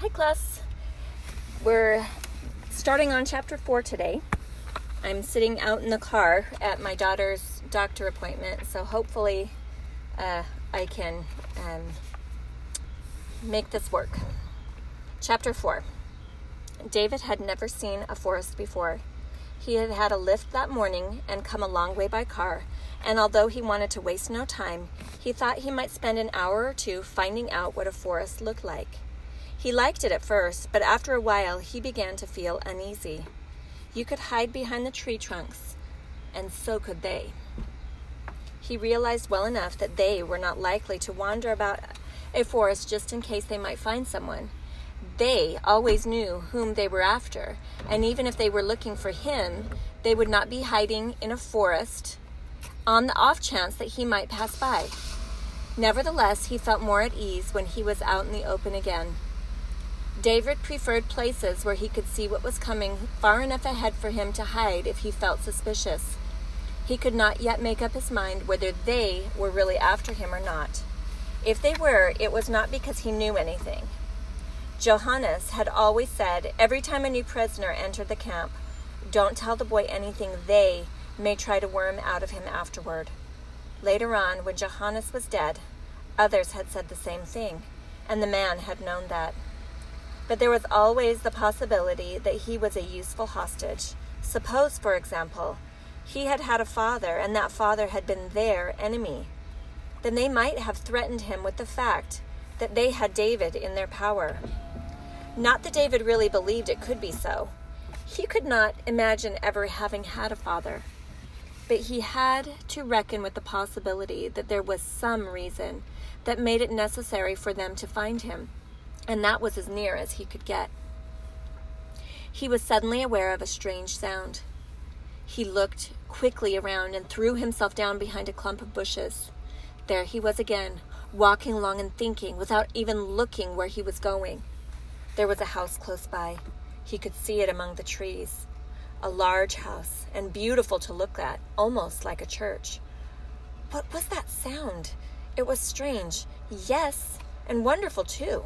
Hi, class. We're starting on chapter four today. I'm sitting out in the car at my daughter's doctor appointment, so hopefully uh, I can um, make this work. Chapter four David had never seen a forest before. He had had a lift that morning and come a long way by car, and although he wanted to waste no time, he thought he might spend an hour or two finding out what a forest looked like. He liked it at first, but after a while he began to feel uneasy. You could hide behind the tree trunks, and so could they. He realized well enough that they were not likely to wander about a forest just in case they might find someone. They always knew whom they were after, and even if they were looking for him, they would not be hiding in a forest on the off chance that he might pass by. Nevertheless, he felt more at ease when he was out in the open again. David preferred places where he could see what was coming far enough ahead for him to hide if he felt suspicious. He could not yet make up his mind whether they were really after him or not. If they were, it was not because he knew anything. Johannes had always said every time a new prisoner entered the camp, don't tell the boy anything they may try to worm out of him afterward. Later on, when Johannes was dead, others had said the same thing, and the man had known that but there was always the possibility that he was a useful hostage. Suppose, for example, he had had a father and that father had been their enemy. Then they might have threatened him with the fact that they had David in their power. Not that David really believed it could be so. He could not imagine ever having had a father. But he had to reckon with the possibility that there was some reason that made it necessary for them to find him and that was as near as he could get. He was suddenly aware of a strange sound. He looked quickly around and threw himself down behind a clump of bushes. There he was again, walking along and thinking without even looking where he was going. There was a house close by. He could see it among the trees. A large house, and beautiful to look at, almost like a church. What was that sound? It was strange, yes, and wonderful too.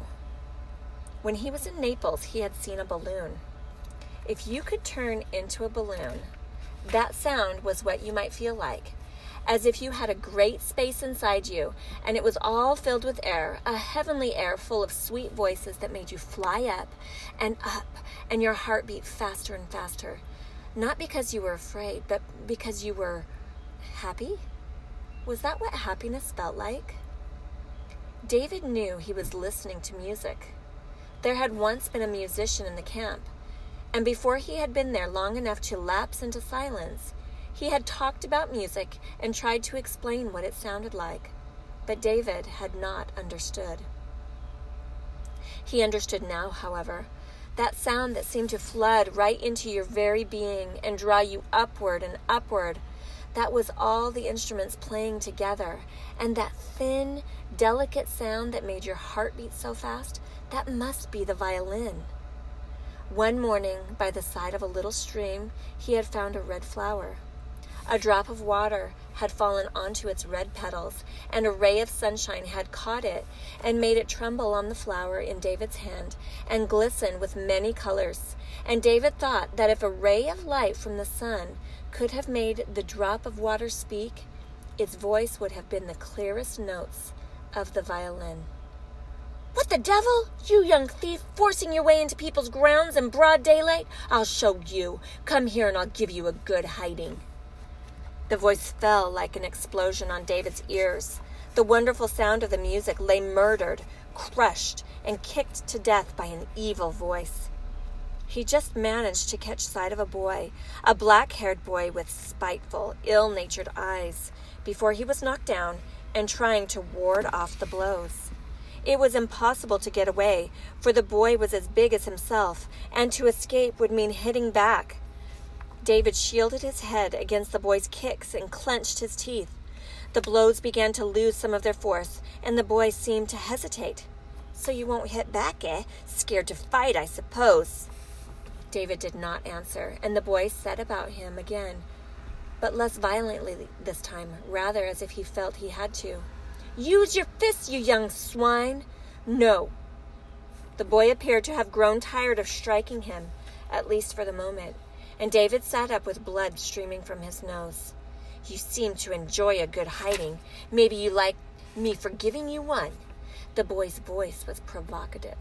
When he was in Naples, he had seen a balloon. If you could turn into a balloon, that sound was what you might feel like. As if you had a great space inside you and it was all filled with air, a heavenly air full of sweet voices that made you fly up and up and your heart beat faster and faster. Not because you were afraid, but because you were happy? Was that what happiness felt like? David knew he was listening to music. There had once been a musician in the camp, and before he had been there long enough to lapse into silence, he had talked about music and tried to explain what it sounded like. But David had not understood. He understood now, however, that sound that seemed to flood right into your very being and draw you upward and upward. That was all the instruments playing together. And that thin, delicate sound that made your heart beat so fast, that must be the violin. One morning, by the side of a little stream, he had found a red flower. A drop of water had fallen onto its red petals, and a ray of sunshine had caught it and made it tremble on the flower in David's hand and glisten with many colors. And David thought that if a ray of light from the sun could have made the drop of water speak, its voice would have been the clearest notes of the violin. What the devil? You young thief, forcing your way into people's grounds in broad daylight? I'll show you. Come here and I'll give you a good hiding. The voice fell like an explosion on David's ears. The wonderful sound of the music lay murdered, crushed, and kicked to death by an evil voice. He just managed to catch sight of a boy, a black haired boy with spiteful, ill natured eyes, before he was knocked down and trying to ward off the blows. It was impossible to get away, for the boy was as big as himself, and to escape would mean hitting back. David shielded his head against the boy's kicks and clenched his teeth. The blows began to lose some of their force, and the boy seemed to hesitate. So you won't hit back, eh? Scared to fight, I suppose. David did not answer, and the boy set about him again, but less violently this time, rather as if he felt he had to. Use your fists, you young swine. No. The boy appeared to have grown tired of striking him, at least for the moment, and David sat up with blood streaming from his nose. You seem to enjoy a good hiding. Maybe you like me for giving you one. The boy's voice was provocative.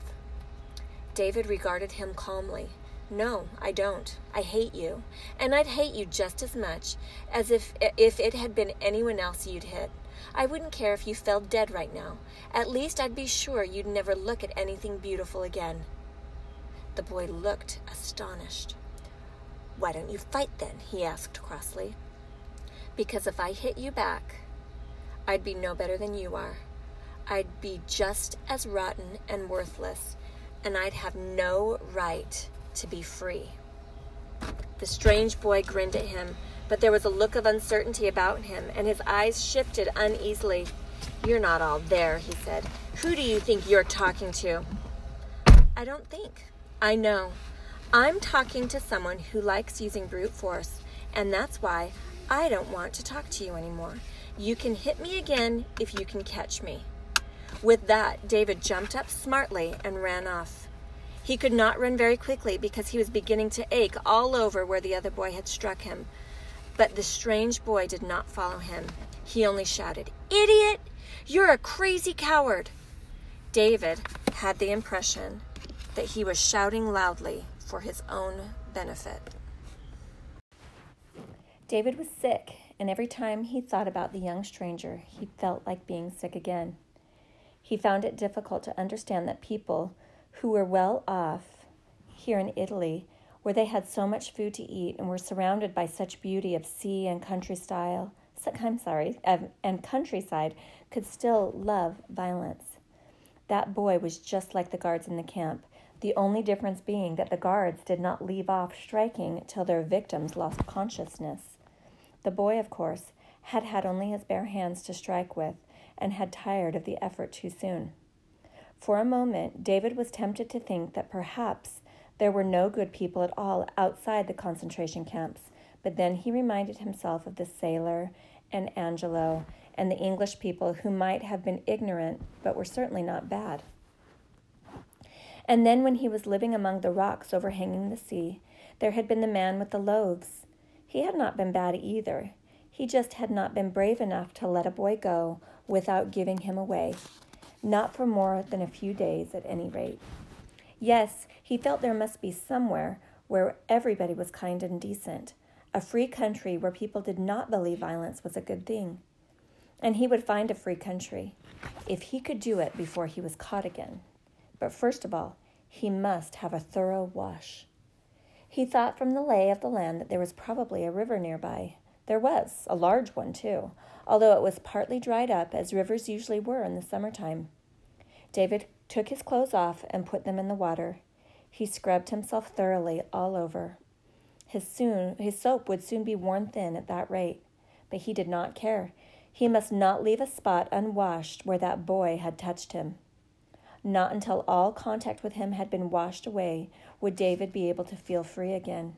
David regarded him calmly. No, I don't. I hate you. And I'd hate you just as much as if, if it had been anyone else you'd hit. I wouldn't care if you fell dead right now. At least I'd be sure you'd never look at anything beautiful again. The boy looked astonished. Why don't you fight then? he asked crossly. Because if I hit you back, I'd be no better than you are. I'd be just as rotten and worthless, and I'd have no right to be free. The strange boy grinned at him, but there was a look of uncertainty about him, and his eyes shifted uneasily. You're not all there, he said. Who do you think you're talking to? I don't think. I know. I'm talking to someone who likes using brute force, and that's why I don't want to talk to you anymore. You can hit me again if you can catch me. With that, David jumped up smartly and ran off. He could not run very quickly because he was beginning to ache all over where the other boy had struck him. But the strange boy did not follow him. He only shouted, Idiot! You're a crazy coward! David had the impression that he was shouting loudly for his own benefit. David was sick, and every time he thought about the young stranger, he felt like being sick again. He found it difficult to understand that people who were well off here in Italy, where they had so much food to eat and were surrounded by such beauty of sea and country style, I'm sorry, and countryside, could still love violence. That boy was just like the guards in the camp, the only difference being that the guards did not leave off striking till their victims lost consciousness. The boy, of course, had had only his bare hands to strike with and had tired of the effort too soon. For a moment, David was tempted to think that perhaps there were no good people at all outside the concentration camps, but then he reminded himself of the sailor and Angelo and the English people who might have been ignorant but were certainly not bad. And then, when he was living among the rocks overhanging the sea, there had been the man with the loaves. He had not been bad either. He just had not been brave enough to let a boy go without giving him away not for more than a few days at any rate. Yes, he felt there must be somewhere where everybody was kind and decent, a free country where people did not believe violence was a good thing. And he would find a free country if he could do it before he was caught again. But first of all, he must have a thorough wash. He thought from the lay of the land that there was probably a river nearby. There was, a large one too, although it was partly dried up, as rivers usually were in the summertime. David took his clothes off and put them in the water. He scrubbed himself thoroughly all over. His, soon, his soap would soon be worn thin at that rate, but he did not care. He must not leave a spot unwashed where that boy had touched him. Not until all contact with him had been washed away would David be able to feel free again.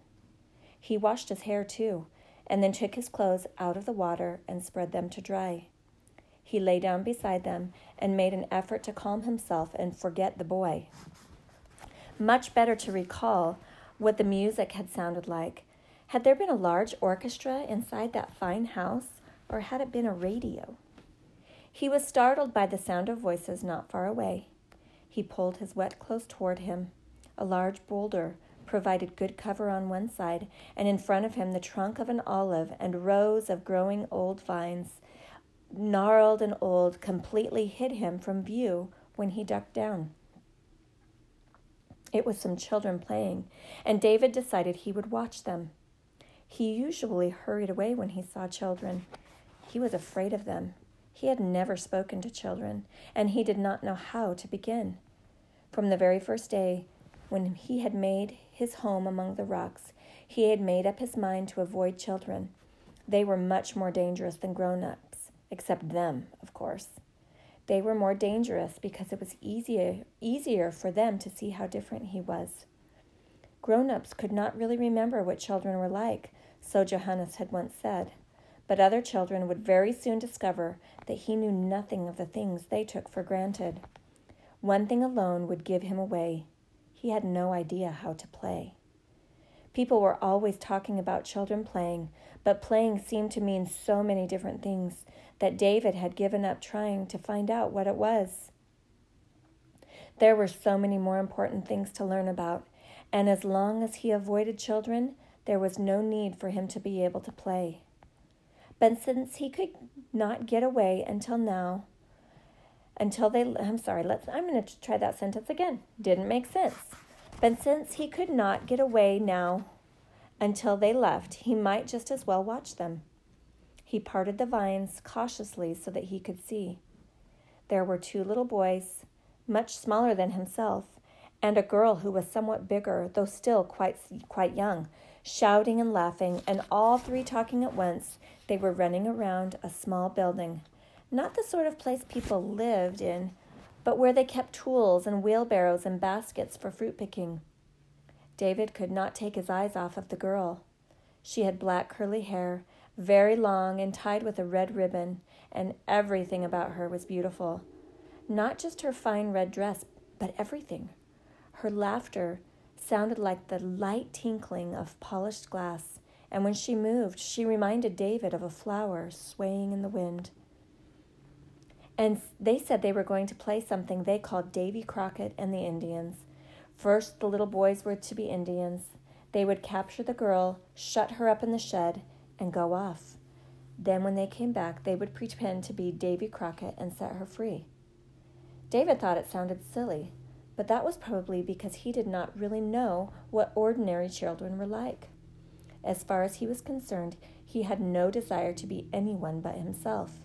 He washed his hair too, and then took his clothes out of the water and spread them to dry. He lay down beside them and made an effort to calm himself and forget the boy. Much better to recall what the music had sounded like. Had there been a large orchestra inside that fine house, or had it been a radio? He was startled by the sound of voices not far away. He pulled his wet clothes toward him. A large boulder provided good cover on one side, and in front of him the trunk of an olive and rows of growing old vines, gnarled and old, completely hid him from view when he ducked down. It was some children playing, and David decided he would watch them. He usually hurried away when he saw children. He was afraid of them. He had never spoken to children, and he did not know how to begin. From the very first day, when he had made his home among the rocks, he had made up his mind to avoid children. They were much more dangerous than grown ups, except them, of course. They were more dangerous because it was easier, easier for them to see how different he was. Grown ups could not really remember what children were like, so Johannes had once said, but other children would very soon discover that he knew nothing of the things they took for granted. One thing alone would give him away. He had no idea how to play. People were always talking about children playing, but playing seemed to mean so many different things that David had given up trying to find out what it was. There were so many more important things to learn about, and as long as he avoided children, there was no need for him to be able to play. But since he could not get away until now, until they, I'm sorry, let's, I'm going to try that sentence again. Didn't make sense. But since he could not get away now until they left, he might just as well watch them. He parted the vines cautiously so that he could see. There were two little boys, much smaller than himself, and a girl who was somewhat bigger, though still quite, quite young, shouting and laughing, and all three talking at once. They were running around a small building, not the sort of place people lived in, but where they kept tools and wheelbarrows and baskets for fruit picking. David could not take his eyes off of the girl. She had black curly hair, very long and tied with a red ribbon, and everything about her was beautiful. Not just her fine red dress, but everything. Her laughter sounded like the light tinkling of polished glass, and when she moved, she reminded David of a flower swaying in the wind. And they said they were going to play something they called Davy Crockett and the Indians. First, the little boys were to be Indians. They would capture the girl, shut her up in the shed, and go off. Then, when they came back, they would pretend to be Davy Crockett and set her free. David thought it sounded silly, but that was probably because he did not really know what ordinary children were like. As far as he was concerned, he had no desire to be anyone but himself.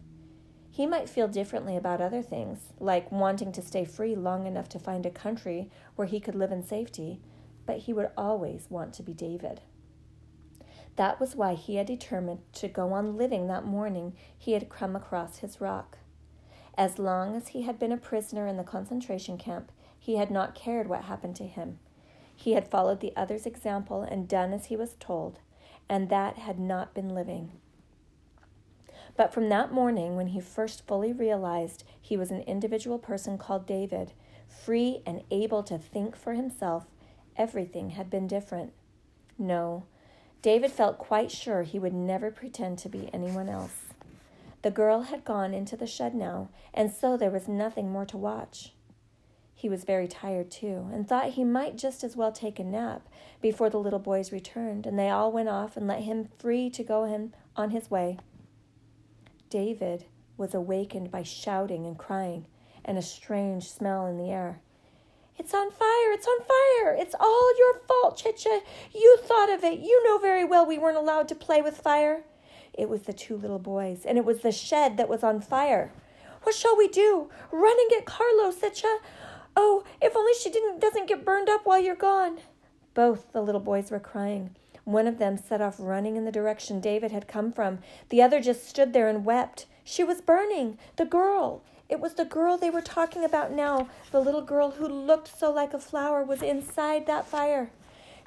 He might feel differently about other things, like wanting to stay free long enough to find a country where he could live in safety, but he would always want to be David. That was why he had determined to go on living that morning he had come across his rock. As long as he had been a prisoner in the concentration camp, he had not cared what happened to him. He had followed the other's example and done as he was told, and that had not been living. But from that morning, when he first fully realized he was an individual person called David, free and able to think for himself, everything had been different. No, David felt quite sure he would never pretend to be anyone else. The girl had gone into the shed now, and so there was nothing more to watch. He was very tired too, and thought he might just as well take a nap before the little boys returned, and they all went off and let him free to go him on his way. David was awakened by shouting and crying and a strange smell in the air. It's on fire! It's on fire! It's all your fault, Chicha! You thought of it! You know very well we weren't allowed to play with fire! It was the two little boys, and it was the shed that was on fire. What shall we do? Run and get Carlos, Chicha! Oh, if only she didn't doesn't get burned up while you're gone. Both the little boys were crying. One of them set off running in the direction David had come from. The other just stood there and wept. She was burning. The girl. It was the girl they were talking about now. The little girl who looked so like a flower was inside that fire.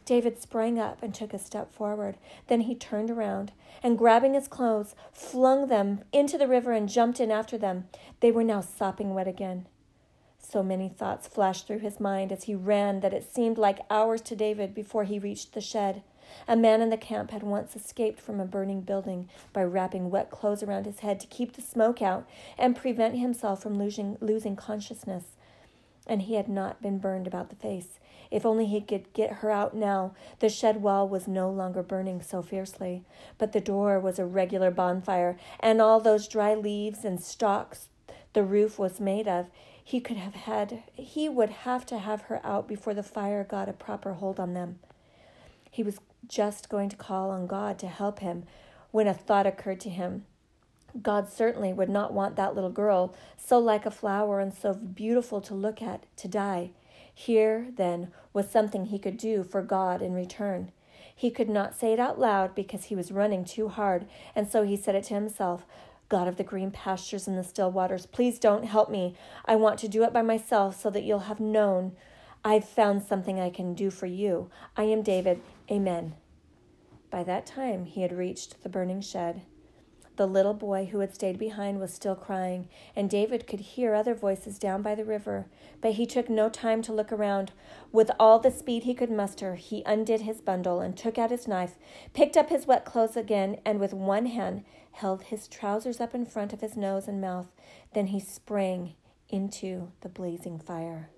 David sprang up and took a step forward. Then he turned around and, grabbing his clothes, flung them into the river and jumped in after them. They were now sopping wet again. So many thoughts flashed through his mind as he ran that it seemed like hours to David before he reached the shed. A man in the camp had once escaped from a burning building by wrapping wet clothes around his head to keep the smoke out and prevent himself from losing, losing consciousness. And he had not been burned about the face. If only he could get her out now. The shed wall was no longer burning so fiercely, but the door was a regular bonfire, and all those dry leaves and stalks the roof was made of, he could have had he would have to have her out before the fire got a proper hold on them. He was just going to call on God to help him when a thought occurred to him. God certainly would not want that little girl, so like a flower and so beautiful to look at, to die. Here, then, was something he could do for God in return. He could not say it out loud because he was running too hard, and so he said it to himself God of the green pastures and the still waters, please don't help me. I want to do it by myself so that you'll have known I've found something I can do for you. I am David. Amen. By that time, he had reached the burning shed. The little boy who had stayed behind was still crying, and David could hear other voices down by the river, but he took no time to look around. With all the speed he could muster, he undid his bundle and took out his knife, picked up his wet clothes again, and with one hand held his trousers up in front of his nose and mouth. Then he sprang into the blazing fire.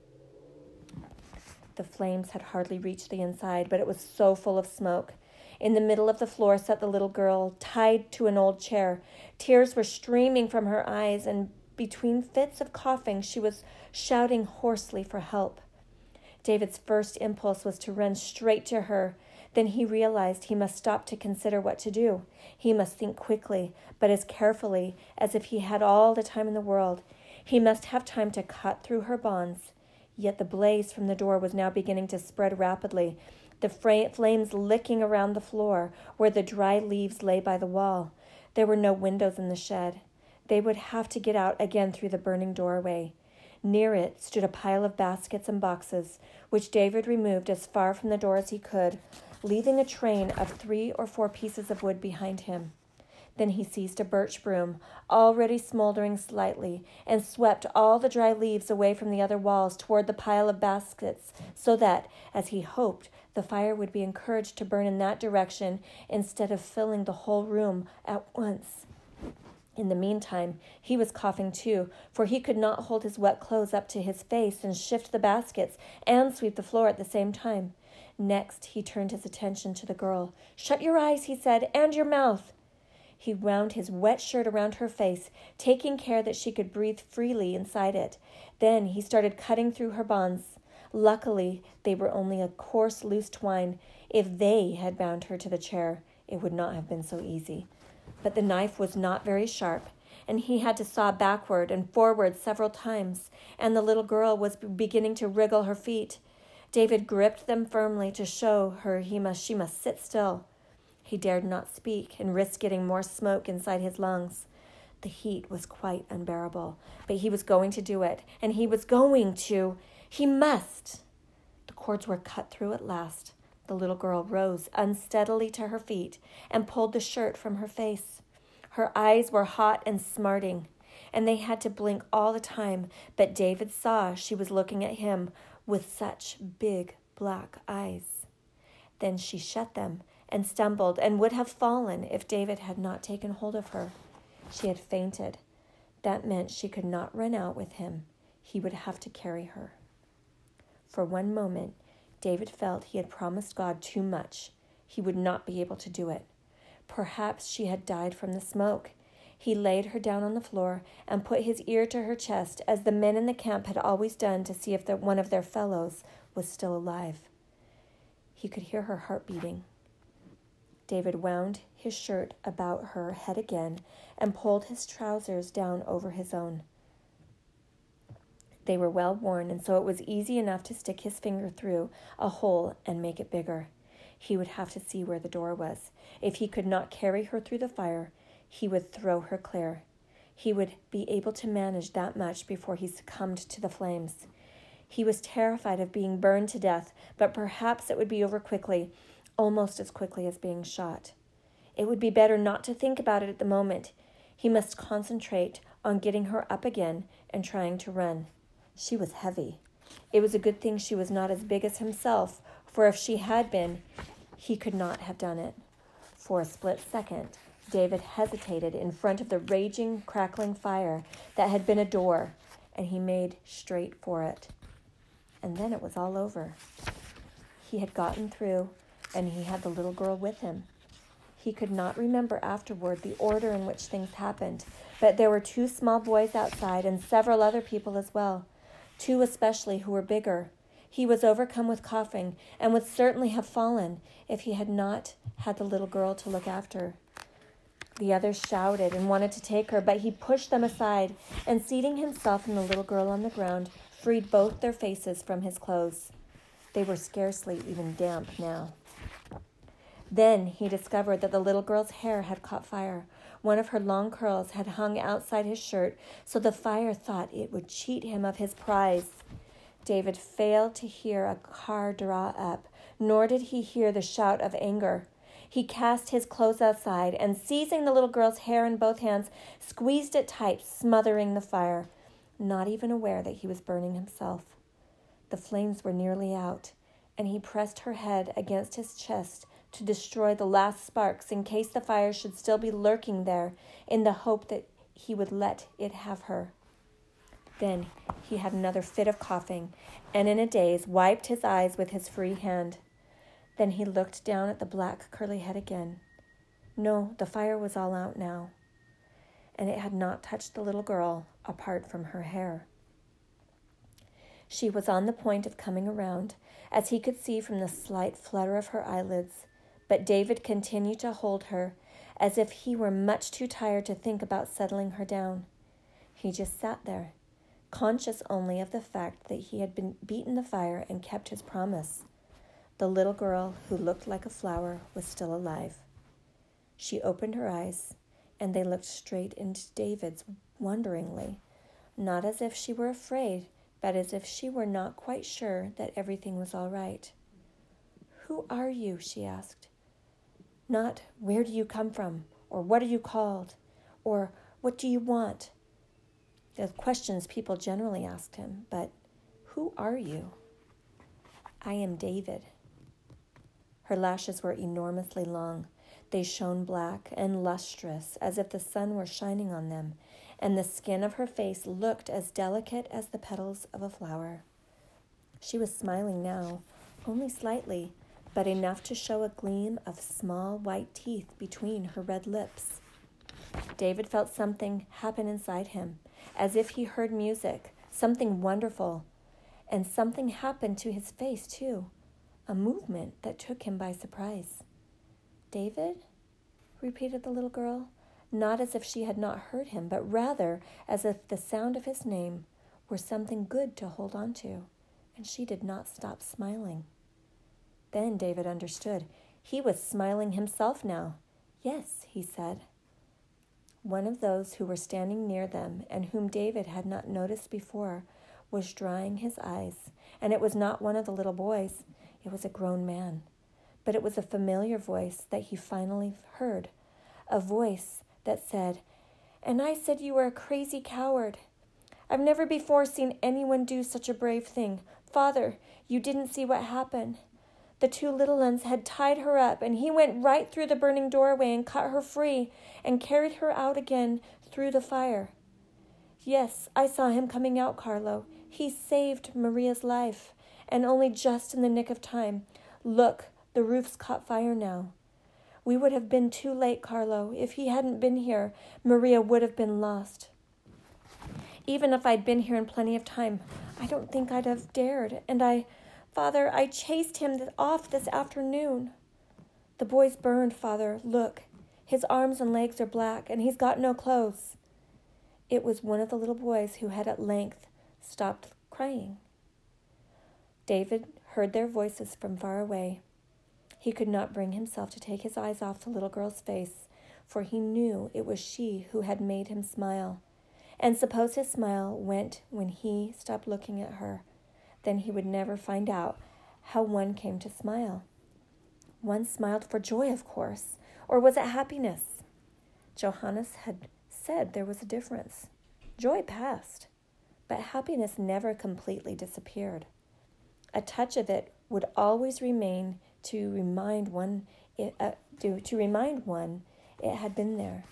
The flames had hardly reached the inside, but it was so full of smoke. In the middle of the floor sat the little girl, tied to an old chair. Tears were streaming from her eyes, and between fits of coughing, she was shouting hoarsely for help. David's first impulse was to run straight to her. Then he realized he must stop to consider what to do. He must think quickly, but as carefully as if he had all the time in the world. He must have time to cut through her bonds. Yet the blaze from the door was now beginning to spread rapidly, the fra- flames licking around the floor where the dry leaves lay by the wall. There were no windows in the shed. They would have to get out again through the burning doorway. Near it stood a pile of baskets and boxes, which David removed as far from the door as he could, leaving a train of three or four pieces of wood behind him. Then he seized a birch broom, already smoldering slightly, and swept all the dry leaves away from the other walls toward the pile of baskets, so that, as he hoped, the fire would be encouraged to burn in that direction instead of filling the whole room at once. In the meantime, he was coughing too, for he could not hold his wet clothes up to his face and shift the baskets and sweep the floor at the same time. Next, he turned his attention to the girl. Shut your eyes, he said, and your mouth. He wound his wet shirt around her face, taking care that she could breathe freely inside it. Then he started cutting through her bonds. Luckily, they were only a coarse, loose twine. If they had bound her to the chair, it would not have been so easy. But the knife was not very sharp, and he had to saw backward and forward several times, and the little girl was beginning to wriggle her feet. David gripped them firmly to show her he must she must sit still. He dared not speak and risk getting more smoke inside his lungs. The heat was quite unbearable, but he was going to do it, and he was going to. He must. The cords were cut through at last. The little girl rose unsteadily to her feet and pulled the shirt from her face. Her eyes were hot and smarting, and they had to blink all the time, but David saw she was looking at him with such big black eyes. Then she shut them and stumbled and would have fallen if David had not taken hold of her. She had fainted. That meant she could not run out with him. He would have to carry her. For one moment, David felt he had promised God too much. He would not be able to do it. Perhaps she had died from the smoke. He laid her down on the floor and put his ear to her chest, as the men in the camp had always done to see if the, one of their fellows was still alive. He could hear her heart beating. David wound his shirt about her head again and pulled his trousers down over his own. They were well worn, and so it was easy enough to stick his finger through a hole and make it bigger. He would have to see where the door was. If he could not carry her through the fire, he would throw her clear. He would be able to manage that much before he succumbed to the flames. He was terrified of being burned to death, but perhaps it would be over quickly, almost as quickly as being shot. It would be better not to think about it at the moment. He must concentrate on getting her up again and trying to run. She was heavy. It was a good thing she was not as big as himself, for if she had been, he could not have done it. For a split second, David hesitated in front of the raging, crackling fire that had been a door, and he made straight for it. And then it was all over. He had gotten through and he had the little girl with him. He could not remember afterward the order in which things happened, but there were two small boys outside and several other people as well, two especially who were bigger. He was overcome with coughing and would certainly have fallen if he had not had the little girl to look after. The others shouted and wanted to take her, but he pushed them aside and, seating himself and the little girl on the ground, freed both their faces from his clothes. They were scarcely even damp now. Then he discovered that the little girl's hair had caught fire. One of her long curls had hung outside his shirt, so the fire thought it would cheat him of his prize. David failed to hear a car draw up, nor did he hear the shout of anger. He cast his clothes outside and, seizing the little girl's hair in both hands, squeezed it tight, smothering the fire, not even aware that he was burning himself. The flames were nearly out, and he pressed her head against his chest to destroy the last sparks in case the fire should still be lurking there in the hope that he would let it have her. Then he had another fit of coughing, and in a daze wiped his eyes with his free hand. Then he looked down at the black curly head again. No, the fire was all out now, and it had not touched the little girl apart from her hair. She was on the point of coming around, as he could see from the slight flutter of her eyelids, but David continued to hold her as if he were much too tired to think about settling her down. He just sat there, conscious only of the fact that he had been beaten the fire and kept his promise. The little girl who looked like a flower was still alive. She opened her eyes, and they looked straight into David's wonderingly, not as if she were afraid, but as if she were not quite sure that everything was all right. Who are you? she asked. Not where do you come from, or what are you called, or what do you want? The questions people generally asked him, but who are you? I am David. Her lashes were enormously long. They shone black and lustrous as if the sun were shining on them, and the skin of her face looked as delicate as the petals of a flower. She was smiling now, only slightly, but enough to show a gleam of small white teeth between her red lips. David felt something happen inside him, as if he heard music, something wonderful, and something happened to his face, too a movement that took him by surprise. David? repeated the little girl, not as if she had not heard him, but rather as if the sound of his name were something good to hold on to, and she did not stop smiling. Then David understood. He was smiling himself now. Yes, he said. One of those who were standing near them and whom David had not noticed before was drying his eyes, and it was not one of the little boys. It was a grown man, but it was a familiar voice that he finally heard, a voice that said, And I said you were a crazy coward. I've never before seen anyone do such a brave thing. Father, you didn't see what happened. The two little ones had tied her up, and he went right through the burning doorway and cut her free and carried her out again through the fire. Yes, I saw him coming out, Carlo. He saved Maria's life and only just in the nick of time. Look, the roof's caught fire now. We would have been too late, Carlo. If he hadn't been here, Maria would have been lost. Even if I'd been here in plenty of time, I don't think I'd have dared. And I, Father, I chased him off this afternoon. The boy's burned, Father. Look, his arms and legs are black, and he's got no clothes. It was one of the little boys who had at length stopped crying. David heard their voices from far away. He could not bring himself to take his eyes off the little girl's face, for he knew it was she who had made him smile. And suppose his smile went when he stopped looking at her, then he would never find out how one came to smile. One smiled for joy, of course, or was it happiness? Johannes had said there was a difference. Joy passed, but happiness never completely disappeared. A touch of it would always remain to remind one it, uh, to, to remind one it had been there.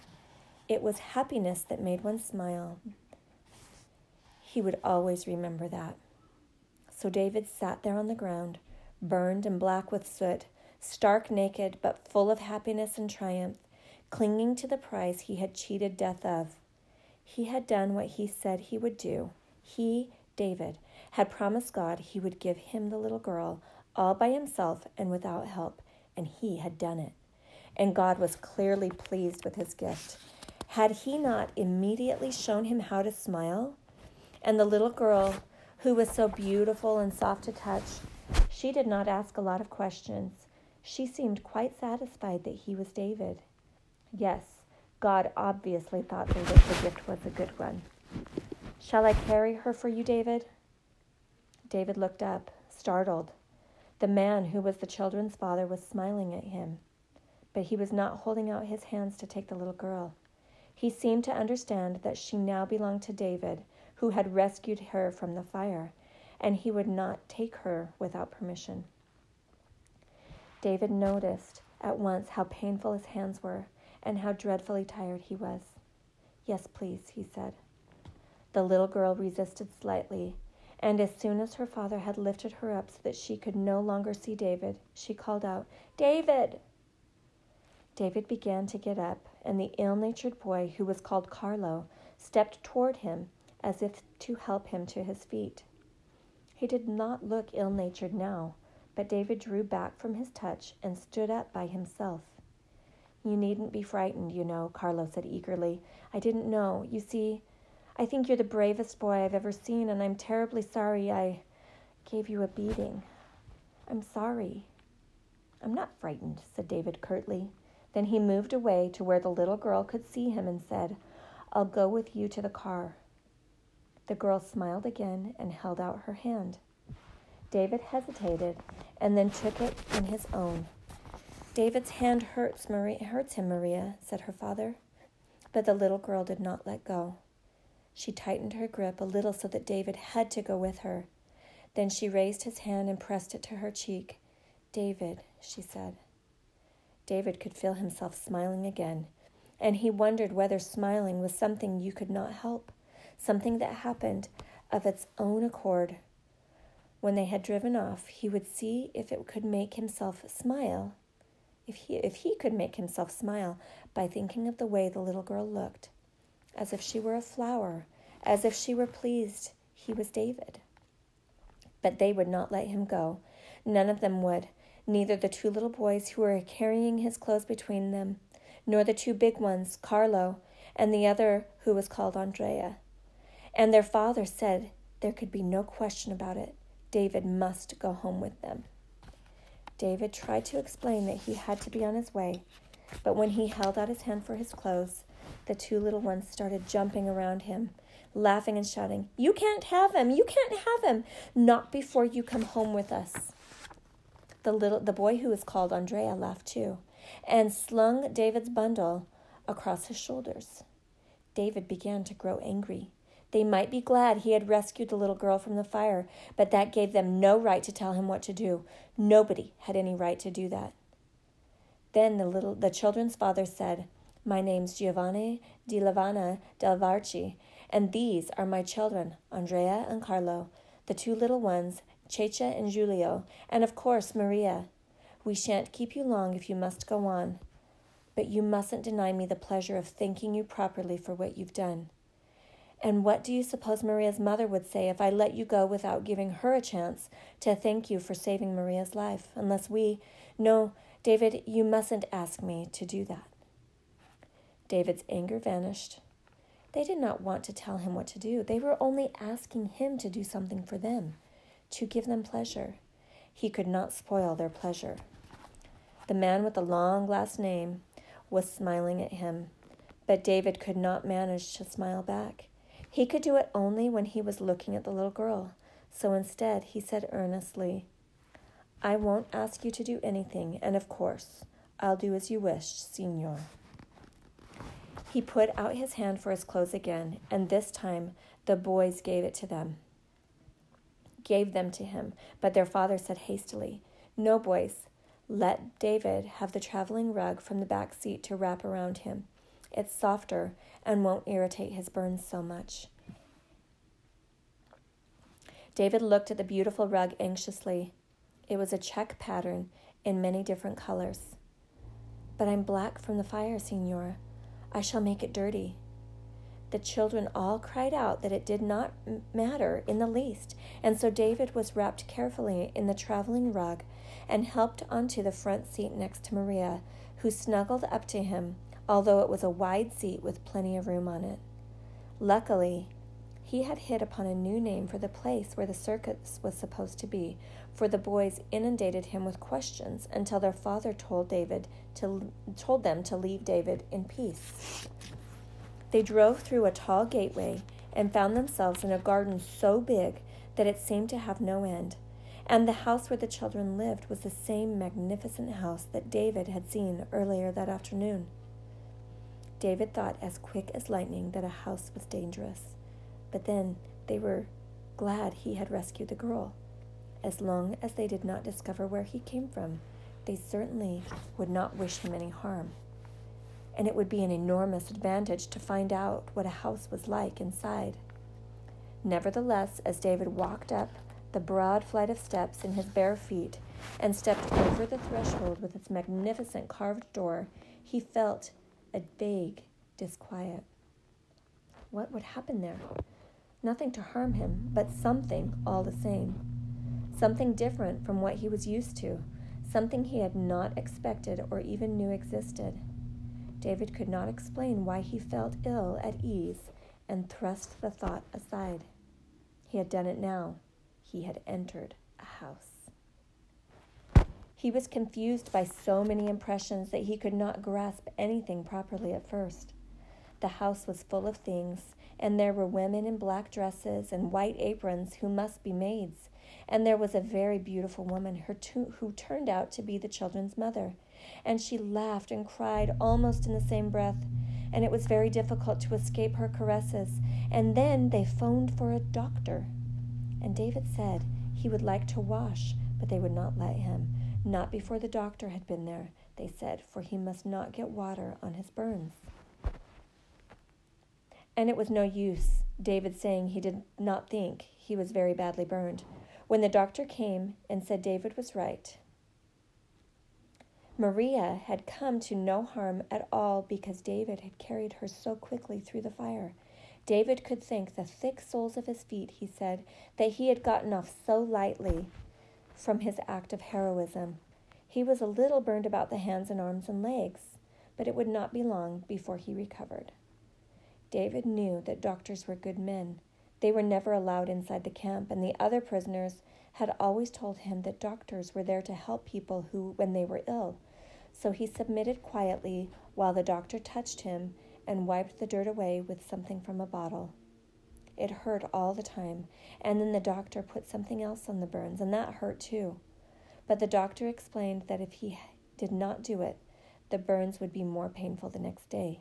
It was happiness that made one smile. He would always remember that. So David sat there on the ground, burned and black with soot, stark naked but full of happiness and triumph, clinging to the prize he had cheated death of. He had done what he said he would do. He, David, had promised God he would give him the little girl all by himself and without help, and he had done it. And God was clearly pleased with his gift. Had he not immediately shown him how to smile? And the little girl, who was so beautiful and soft to touch, she did not ask a lot of questions. She seemed quite satisfied that he was David. Yes, God obviously thought that the gift was a good one. Shall I carry her for you, David? David looked up, startled. The man who was the children's father was smiling at him. but he was not holding out his hands to take the little girl. He seemed to understand that she now belonged to David, who had rescued her from the fire, and he would not take her without permission. David noticed at once how painful his hands were and how dreadfully tired he was. Yes, please, he said. The little girl resisted slightly, and as soon as her father had lifted her up so that she could no longer see David, she called out, David! David began to get up, and the ill natured boy, who was called Carlo, stepped toward him as if to help him to his feet. He did not look ill natured now, but David drew back from his touch and stood up by himself. You needn't be frightened, you know, Carlo said eagerly. I didn't know. You see, I think you're the bravest boy I've ever seen, and I'm terribly sorry I gave you a beating. I'm sorry. I'm not frightened, said David curtly. Then he moved away to where the little girl could see him and said, I'll go with you to the car. The girl smiled again and held out her hand. David hesitated and then took it in his own. David's hand hurts, Maria, hurts him, Maria, said her father. But the little girl did not let go. She tightened her grip a little so that David had to go with her. Then she raised his hand and pressed it to her cheek. David, she said. David could feel himself smiling again, and he wondered whether smiling was something you could not help, something that happened of its own accord. When they had driven off, he would see if it could make himself smile if he, if he could make himself smile by thinking of the way the little girl looked, as if she were a flower, as if she were pleased he was David. But they would not let him go. None of them would, neither the two little boys who were carrying his clothes between them, nor the two big ones, Carlo, and the other who was called Andrea. And their father said there could be no question about it. David must go home with them. David tried to explain that he had to be on his way, but when he held out his hand for his clothes, the two little ones started jumping around him, laughing and shouting, You can't have him! You can't have him! Not before you come home with us. The little the boy who was called Andrea laughed too, and slung David's bundle across his shoulders. David began to grow angry. They might be glad he had rescued the little girl from the fire, but that gave them no right to tell him what to do. Nobody had any right to do that. Then the little the children's father said, My name's Giovanni di Lavana del Varchi, and these are my children, Andrea and Carlo, the two little ones, Checha and Giulio, and of course Maria. We shan't keep you long if you must go on, but you mustn't deny me the pleasure of thanking you properly for what you've done. And what do you suppose Maria's mother would say if I let you go without giving her a chance to thank you for saving Maria's life? Unless we. No, David, you mustn't ask me to do that. David's anger vanished. They did not want to tell him what to do. They were only asking him to do something for them, to give them pleasure. He could not spoil their pleasure. The man with the long last name was smiling at him, but David could not manage to smile back. He could do it only when he was looking at the little girl, so instead he said earnestly, I won't ask you to do anything, and of course, I'll do as you wish, Signor. He put out his hand for his clothes again, and this time the boys gave it to them. Gave them to him, but their father said hastily, No, boys, let David have the traveling rug from the back seat to wrap around him. It's softer and won't irritate his burns so much. David looked at the beautiful rug anxiously. It was a check pattern in many different colors. But I'm black from the fire, Signora. I shall make it dirty. The children all cried out that it did not matter in the least, and so David was wrapped carefully in the traveling rug and helped onto the front seat next to Maria, who snuggled up to him although it was a wide seat with plenty of room on it. Luckily, he had hit upon a new name for the place where the circus was supposed to be, for the boys inundated him with questions until their father told David to told them to leave David in peace. They drove through a tall gateway and found themselves in a garden so big that it seemed to have no end. And the house where the children lived was the same magnificent house that David had seen earlier that afternoon. David thought as quick as lightning that a house was dangerous, but then they were glad he had rescued the girl. As long as they did not discover where he came from, they certainly would not wish him any harm. And it would be an enormous advantage to find out what a house was like inside. Nevertheless, as David walked up the broad flight of steps in his bare feet and stepped over the threshold with its magnificent carved door, he felt a vague disquiet. What would happen there? Nothing to harm him, but something all the same. Something different from what he was used to, something he had not expected or even knew existed. David could not explain why he felt ill at ease and thrust the thought aside. He had done it now he had entered a house. He was confused by so many impressions that he could not grasp anything properly at first. The house was full of things, and there were women in black dresses and white aprons who must be maids, and there was a very beautiful woman who turned out to be the children's mother, and she laughed and cried almost in the same breath, and it was very difficult to escape her caresses. And then they phoned for a doctor. And David said he would like to wash, but they would not let him. Not before the doctor had been there, they said, for he must not get water on his burns. And it was no use David saying he did not think he was very badly burned. When the doctor came and said David was right, Maria had come to no harm at all because David had carried her so quickly through the fire. David could thank the thick soles of his feet, he said, that he had gotten off so lightly from his act of heroism. He was a little burned about the hands and arms and legs, but it would not be long before he recovered. David knew that doctors were good men. They were never allowed inside the camp, and the other prisoners had always told him that doctors were there to help people who when they were ill. So he submitted quietly while the doctor touched him and wiped the dirt away with something from a bottle. It hurt all the time, and then the doctor put something else on the burns, and that hurt too. But the doctor explained that if he did not do it, the burns would be more painful the next day.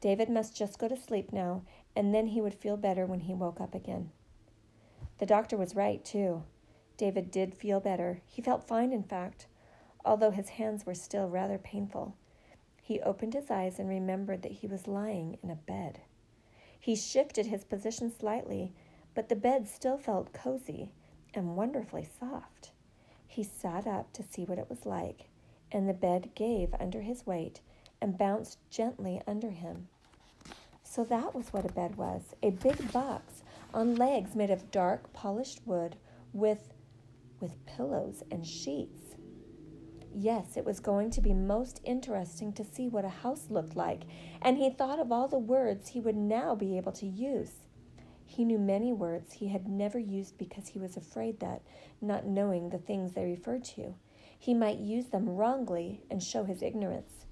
David must just go to sleep now, and then he would feel better when he woke up again. The doctor was right, too. David did feel better. He felt fine, in fact, although his hands were still rather painful. He opened his eyes and remembered that he was lying in a bed. He shifted his position slightly, but the bed still felt cozy and wonderfully soft. He sat up to see what it was like, and the bed gave under his weight and bounced gently under him. So that was what a bed was a big box on legs made of dark polished wood with, with pillows and sheets. Yes, it was going to be most interesting to see what a house looked like, and he thought of all the words he would now be able to use. He knew many words he had never used because he was afraid that, not knowing the things they referred to, he might use them wrongly and show his ignorance.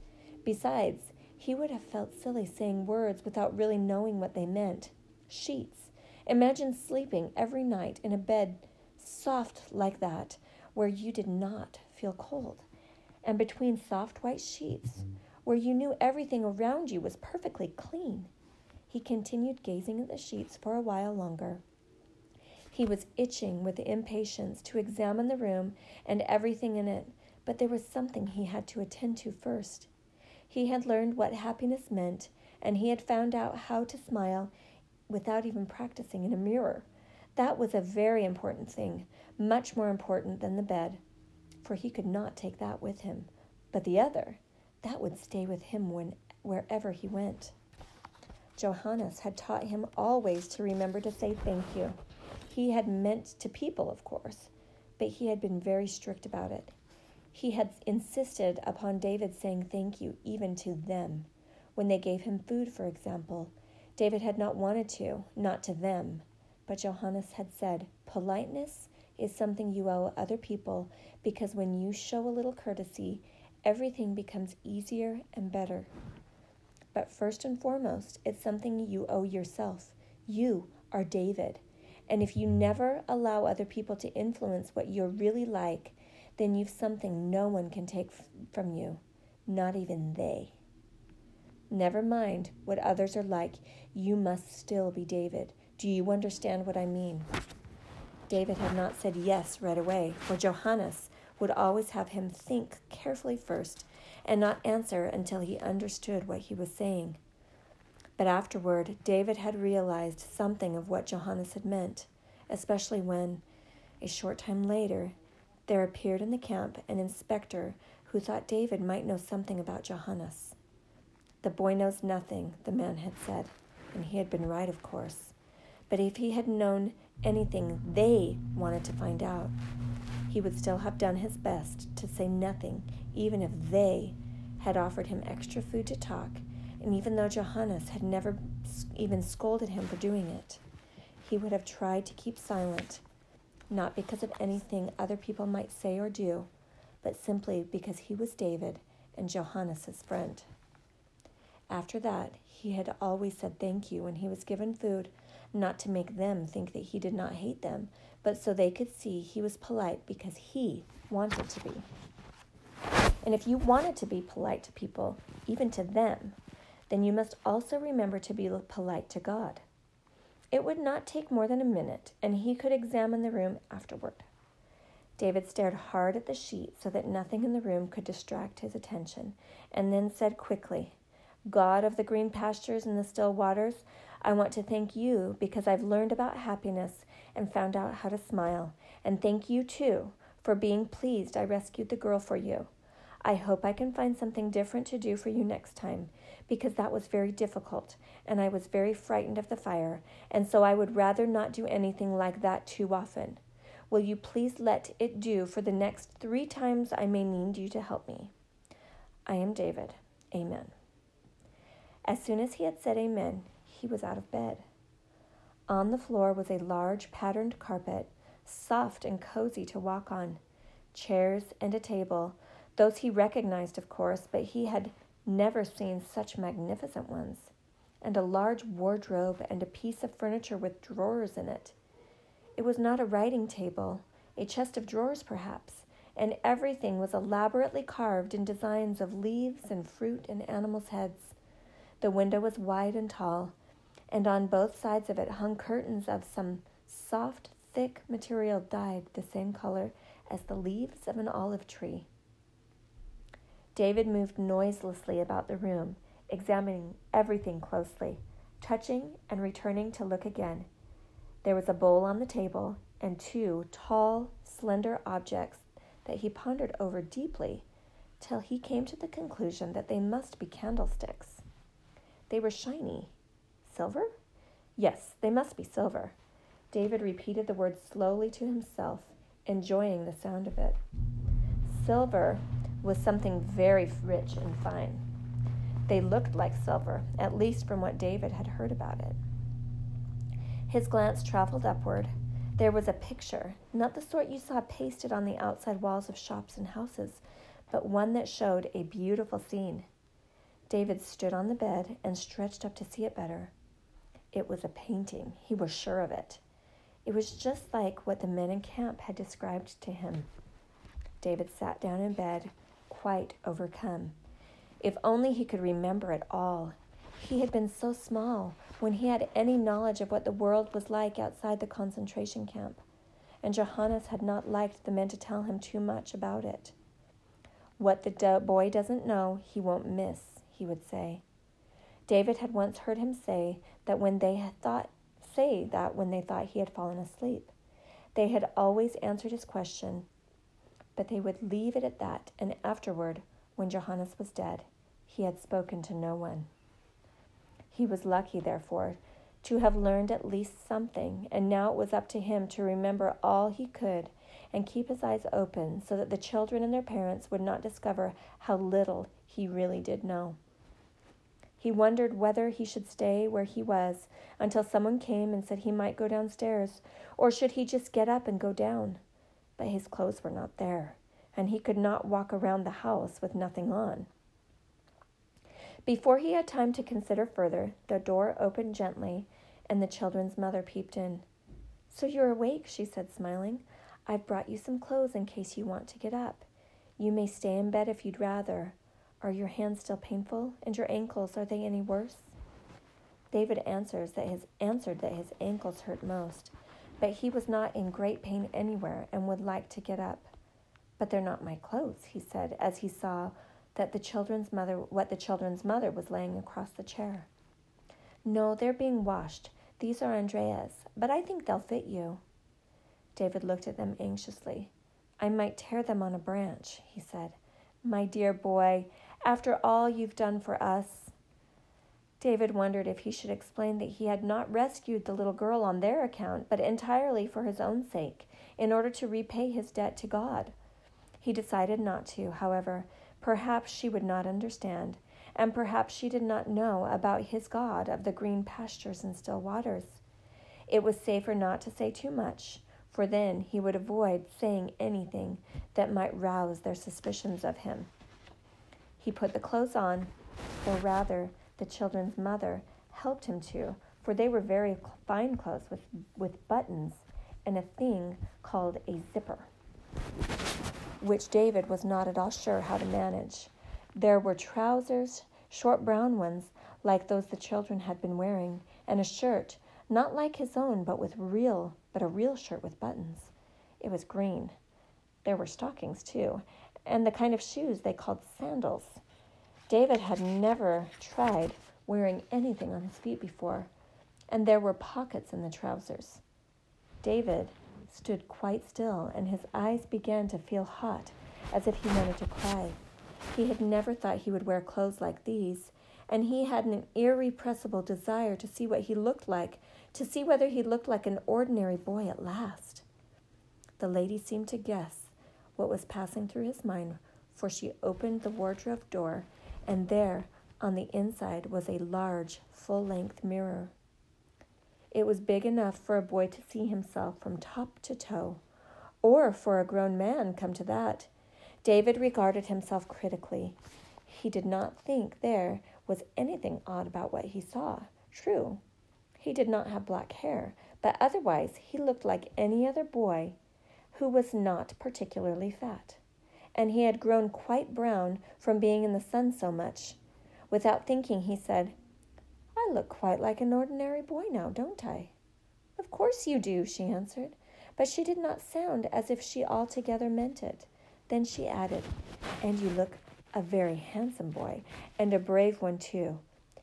Besides, he would have felt silly saying words without really knowing what they meant. Sheets. Imagine sleeping every night in a bed soft like that, where you did not feel cold and between soft white sheets, where you knew everything around you was perfectly clean. He continued gazing at the sheets for a while longer. He was itching with impatience to examine the room and everything in it, but there was something he had to attend to first. He had learned what happiness meant, and he had found out how to smile without even practicing in a mirror. That was a very important thing, much more important than the bed for he could not take that with him. But the other, that would stay with him when, wherever he went. Johannes had taught him always to remember to say thank you. He had meant to people, of course, but he had been very strict about it. He had insisted upon David saying thank you even to them. When they gave him food, for example, David had not wanted to, not to them, but Johannes had said, Politeness is something you owe other people because when you show a little courtesy, everything becomes easier and better. But first and foremost, it's something you owe yourself. You are David, And if you never allow other people to influence what you're really like, then you've something no one can take from you, not even they. Never mind what others are like, you must still be David. Do you understand what I mean? David had not said yes right away, for Johannes would always have him think carefully first and not answer until he understood what he was saying. But afterward, David had realized something of what Johannes had meant, especially when, a short time later, there appeared in the camp an inspector who thought David might know something about Johannes. The boy knows nothing, the man had said, and he had been right, of course. But if he had known anything they wanted to find out, he would still have done his best to say nothing, even if they had offered him extra food to talk, and even though Johannes had never even scolded him for doing it. He would have tried to keep silent, not because of anything other people might say or do, but simply because he was David and Johannes's friend. After that, he had always said thank you when he was given food, not to make them think that he did not hate them, but so they could see he was polite because he wanted to be. And if you wanted to be polite to people, even to them, then you must also remember to be polite to God. It would not take more than a minute, and he could examine the room afterward. David stared hard at the sheet so that nothing in the room could distract his attention, and then said quickly, God of the green pastures and the still waters, I want to thank you because I've learned about happiness and found out how to smile. And thank you, too, for being pleased I rescued the girl for you. I hope I can find something different to do for you next time, because that was very difficult, and I was very frightened of the fire, and so I would rather not do anything like that too often. Will you please let it do for the next three times I may need you to help me? I am David. Amen. As soon as he had said amen, he was out of bed. On the floor was a large patterned carpet, soft and cozy to walk on, chairs and a table, those he recognized, of course, but he had never seen such magnificent ones, and a large wardrobe and a piece of furniture with drawers in it. It was not a writing table, a chest of drawers, perhaps, and everything was elaborately carved in designs of leaves and fruit and animals' heads. The window was wide and tall, and on both sides of it hung curtains of some soft, thick material dyed the same color as the leaves of an olive tree. David moved noiselessly about the room, examining everything closely, touching and returning to look again. There was a bowl on the table and two tall, slender objects that he pondered over deeply till he came to the conclusion that they must be candlesticks. They were shiny. Silver? Yes, they must be silver. David repeated the word slowly to himself, enjoying the sound of it. Silver was something very rich and fine. They looked like silver, at least from what David had heard about it. His glance traveled upward. There was a picture, not the sort you saw pasted on the outside walls of shops and houses, but one that showed a beautiful scene. David stood on the bed and stretched up to see it better. It was a painting, he was sure of it. It was just like what the men in camp had described to him. David sat down in bed, quite overcome. If only he could remember it all. He had been so small when he had any knowledge of what the world was like outside the concentration camp, and Johannes had not liked the men to tell him too much about it. What the boy doesn't know, he won't miss he would say. David had once heard him say that when they had thought say that when they thought he had fallen asleep. They had always answered his question, but they would leave it at that, and afterward, when Johannes was dead, he had spoken to no one. He was lucky, therefore, to have learned at least something, and now it was up to him to remember all he could and keep his eyes open so that the children and their parents would not discover how little he really did know. He wondered whether he should stay where he was until someone came and said he might go downstairs, or should he just get up and go down. But his clothes were not there, and he could not walk around the house with nothing on. Before he had time to consider further, the door opened gently, and the children's mother peeped in. So you're awake, she said, smiling. I've brought you some clothes in case you want to get up. You may stay in bed if you'd rather. Are your hands still painful? And your ankles, are they any worse? David answers that his answered that his ankles hurt most, but he was not in great pain anywhere and would like to get up. But they're not my clothes, he said, as he saw that the children's mother what the children's mother was laying across the chair. No, they're being washed. These are Andrea's, but I think they'll fit you. David looked at them anxiously. I might tear them on a branch, he said. My dear boy, after all you've done for us. David wondered if he should explain that he had not rescued the little girl on their account, but entirely for his own sake, in order to repay his debt to God. He decided not to, however. Perhaps she would not understand, and perhaps she did not know about his God of the green pastures and still waters. It was safer not to say too much, for then he would avoid saying anything that might rouse their suspicions of him. He put the clothes on, or rather, the children's mother helped him to, for they were very fine clothes with, with buttons and a thing called a zipper which David was not at all sure how to manage. There were trousers, short brown ones, like those the children had been wearing, and a shirt, not like his own, but with real, but a real shirt with buttons. It was green. There were stockings too, and the kind of shoes they called sandals. David had never tried wearing anything on his feet before, and there were pockets in the trousers. David stood quite still, and his eyes began to feel hot, as if he wanted to cry. He had never thought he would wear clothes like these, and he had an irrepressible desire to see what he looked like, to see whether he looked like an ordinary boy at last. The lady seemed to guess what was passing through his mind, for she opened the wardrobe door, and there, on the inside, was a large, full length mirror. It was big enough for a boy to see himself from top to toe, or for a grown man, come to that. David regarded himself critically. He did not think there was anything odd about what he saw. True, he did not have black hair, but otherwise he looked like any other boy who was not particularly fat. And he had grown quite brown from being in the sun so much. Without thinking, he said, I look quite like an ordinary boy now, don't I? Of course you do, she answered, but she did not sound as if she altogether meant it. Then she added, And you look a very handsome boy, and a brave one too.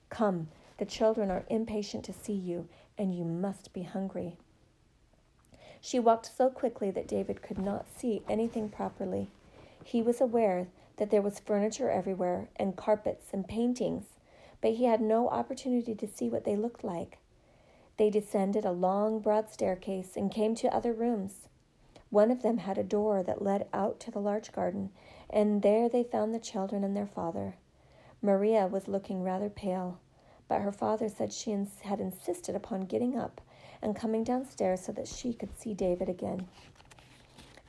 Come, the children are impatient to see you, and you must be hungry. She walked so quickly that David could not see anything properly. He was aware that there was furniture everywhere, and carpets and paintings, but he had no opportunity to see what they looked like. They descended a long, broad staircase and came to other rooms. One of them had a door that led out to the large garden, and there they found the children and their father. Maria was looking rather pale, but her father said she had insisted upon getting up and coming downstairs so that she could see David again.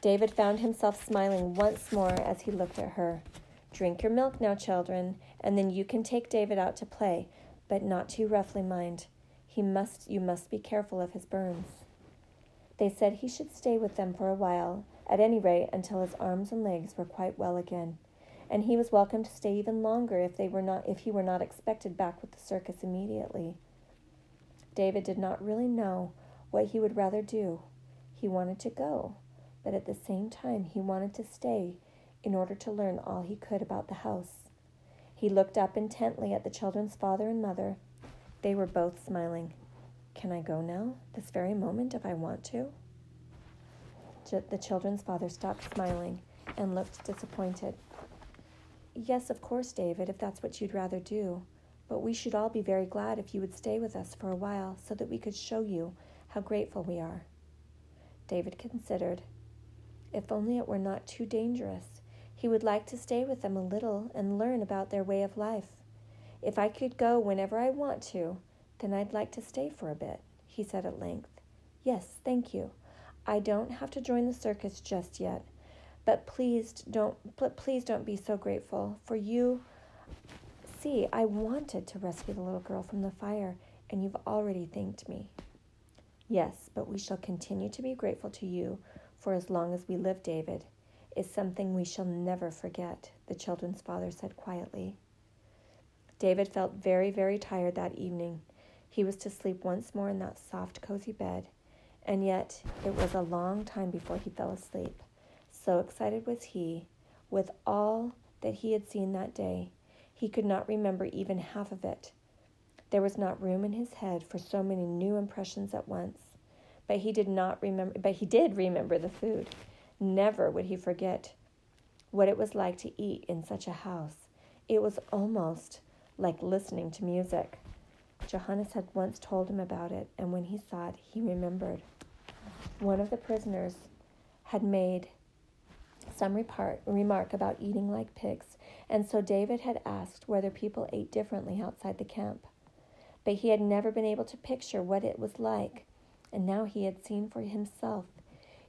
David found himself smiling once more as he looked at her. Drink your milk now, children, and then you can take David out to play, but not too roughly, mind. He must you must be careful of his burns. They said he should stay with them for a while, at any rate until his arms and legs were quite well again, and he was welcome to stay even longer if they were not if he were not expected back with the circus immediately. David did not really know what he would rather do. He wanted to go, but at the same time he wanted to stay in order to learn all he could about the house. He looked up intently at the children's father and mother. They were both smiling. Can I go now, this very moment, if I want to? The children's father stopped smiling and looked disappointed. Yes, of course, David, if that's what you'd rather do. But we should all be very glad if you would stay with us for a while so that we could show you how grateful we are. David considered. If only it were not too dangerous. He would like to stay with them a little and learn about their way of life. If I could go whenever I want to, then I'd like to stay for a bit, he said at length. Yes, thank you. I don't have to join the circus just yet. But please don't but please don't be so grateful, for you see, I wanted to rescue the little girl from the fire, and you've already thanked me. Yes, but we shall continue to be grateful to you for as long as we live, David. Is something we shall never forget, the children's father said quietly. David felt very, very tired that evening. He was to sleep once more in that soft, cozy bed, and yet it was a long time before he fell asleep. So excited was he with all that he had seen that day, he could not remember even half of it. There was not room in his head for so many new impressions at once. But he did not remember but he did remember the food. Never would he forget what it was like to eat in such a house. It was almost like listening to music. Johannes had once told him about it, and when he saw it, he remembered. One of the prisoners had made some repart, remark about eating like pigs, and so David had asked whether people ate differently outside the camp. But he had never been able to picture what it was like, and now he had seen for himself.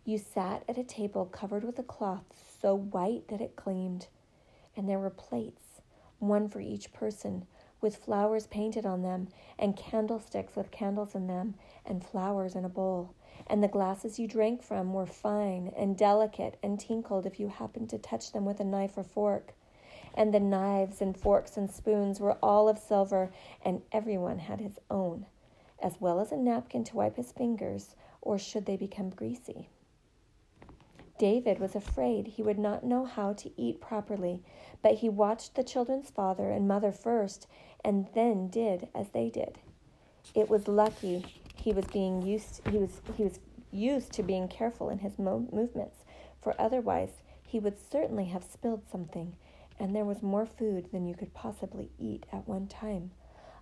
You sat at a table covered with a cloth so white that it gleamed, and there were plates, one for each person, with flowers painted on them, and candlesticks with candles in them, and flowers in a bowl and the glasses you drank from were fine and delicate and tinkled if you happened to touch them with a knife or fork. And the knives and forks and spoons were all of silver, and everyone had his own, as well as a napkin to wipe his fingers, or should they become greasy. David was afraid he would not know how to eat properly, but he watched the children's father and mother first, and then did as they did. It was lucky he was being used he was he was used to being careful in his mo- movements for otherwise he would certainly have spilled something and there was more food than you could possibly eat at one time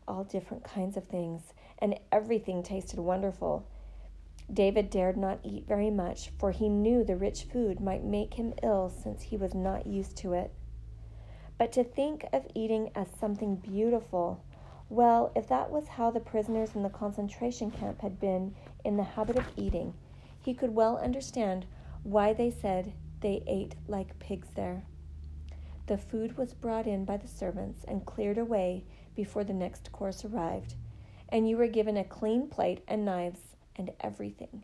all different kinds of things and everything tasted wonderful David dared not eat very much, for he knew the rich food might make him ill since he was not used to it. But to think of eating as something beautiful well, if that was how the prisoners in the concentration camp had been in the habit of eating, he could well understand why they said they ate like pigs there. The food was brought in by the servants and cleared away before the next course arrived, and you were given a clean plate and knives and everything.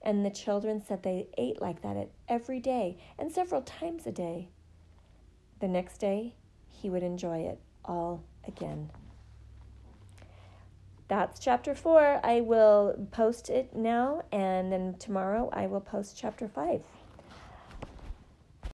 And the children said they ate like that every day and several times a day. The next day, he would enjoy it all again that's chapter four. I will post it now, and then tomorrow I will post chapter five.